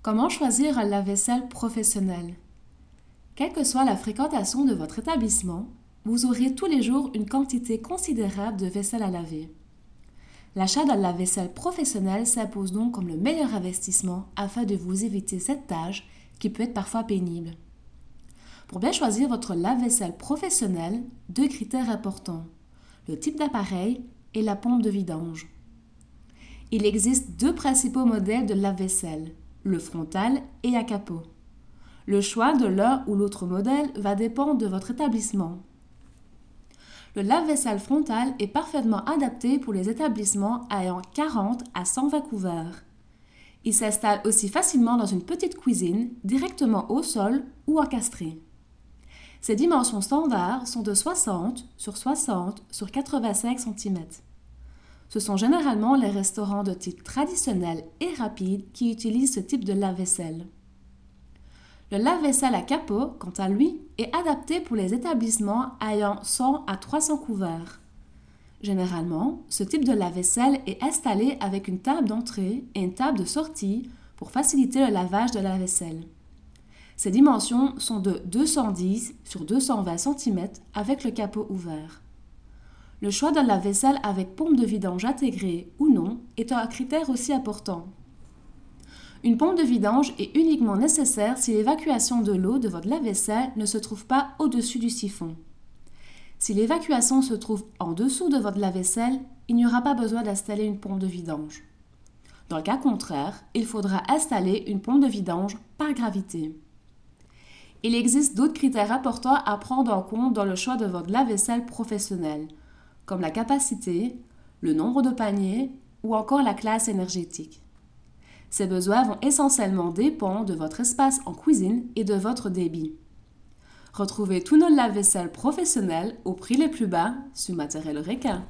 Comment choisir un lave-vaisselle professionnel Quelle que soit la fréquentation de votre établissement, vous aurez tous les jours une quantité considérable de vaisselle à laver. L'achat d'un lave-vaisselle professionnel s'impose donc comme le meilleur investissement afin de vous éviter cette tâche qui peut être parfois pénible. Pour bien choisir votre lave-vaisselle professionnel, deux critères importants le type d'appareil et la pompe de vidange. Il existe deux principaux modèles de lave-vaisselle, le frontal et à capot. Le choix de l'un ou l'autre modèle va dépendre de votre établissement. Le lave-vaisselle frontal est parfaitement adapté pour les établissements ayant 40 à 120 couverts. Il s'installe aussi facilement dans une petite cuisine, directement au sol ou encastré. Ses dimensions standards sont de 60 sur 60 sur 85 cm. Ce sont généralement les restaurants de type traditionnel et rapide qui utilisent ce type de lave-vaisselle. Le lave-vaisselle à capot, quant à lui, est adapté pour les établissements ayant 100 à 300 couverts. Généralement, ce type de lave-vaisselle est installé avec une table d'entrée et une table de sortie pour faciliter le lavage de la vaisselle. Ses dimensions sont de 210 sur 220 cm avec le capot ouvert. Le choix d'un lave-vaisselle avec pompe de vidange intégrée ou non est un critère aussi important. Une pompe de vidange est uniquement nécessaire si l'évacuation de l'eau de votre lave-vaisselle ne se trouve pas au-dessus du siphon. Si l'évacuation se trouve en dessous de votre lave-vaisselle, il n'y aura pas besoin d'installer une pompe de vidange. Dans le cas contraire, il faudra installer une pompe de vidange par gravité. Il existe d'autres critères importants à prendre en compte dans le choix de votre lave-vaisselle professionnel, comme la capacité, le nombre de paniers ou encore la classe énergétique. Ces besoins vont essentiellement dépendre de votre espace en cuisine et de votre débit. Retrouvez tous nos lave-vaisselle professionnels au prix les plus bas sur Matériel Requin.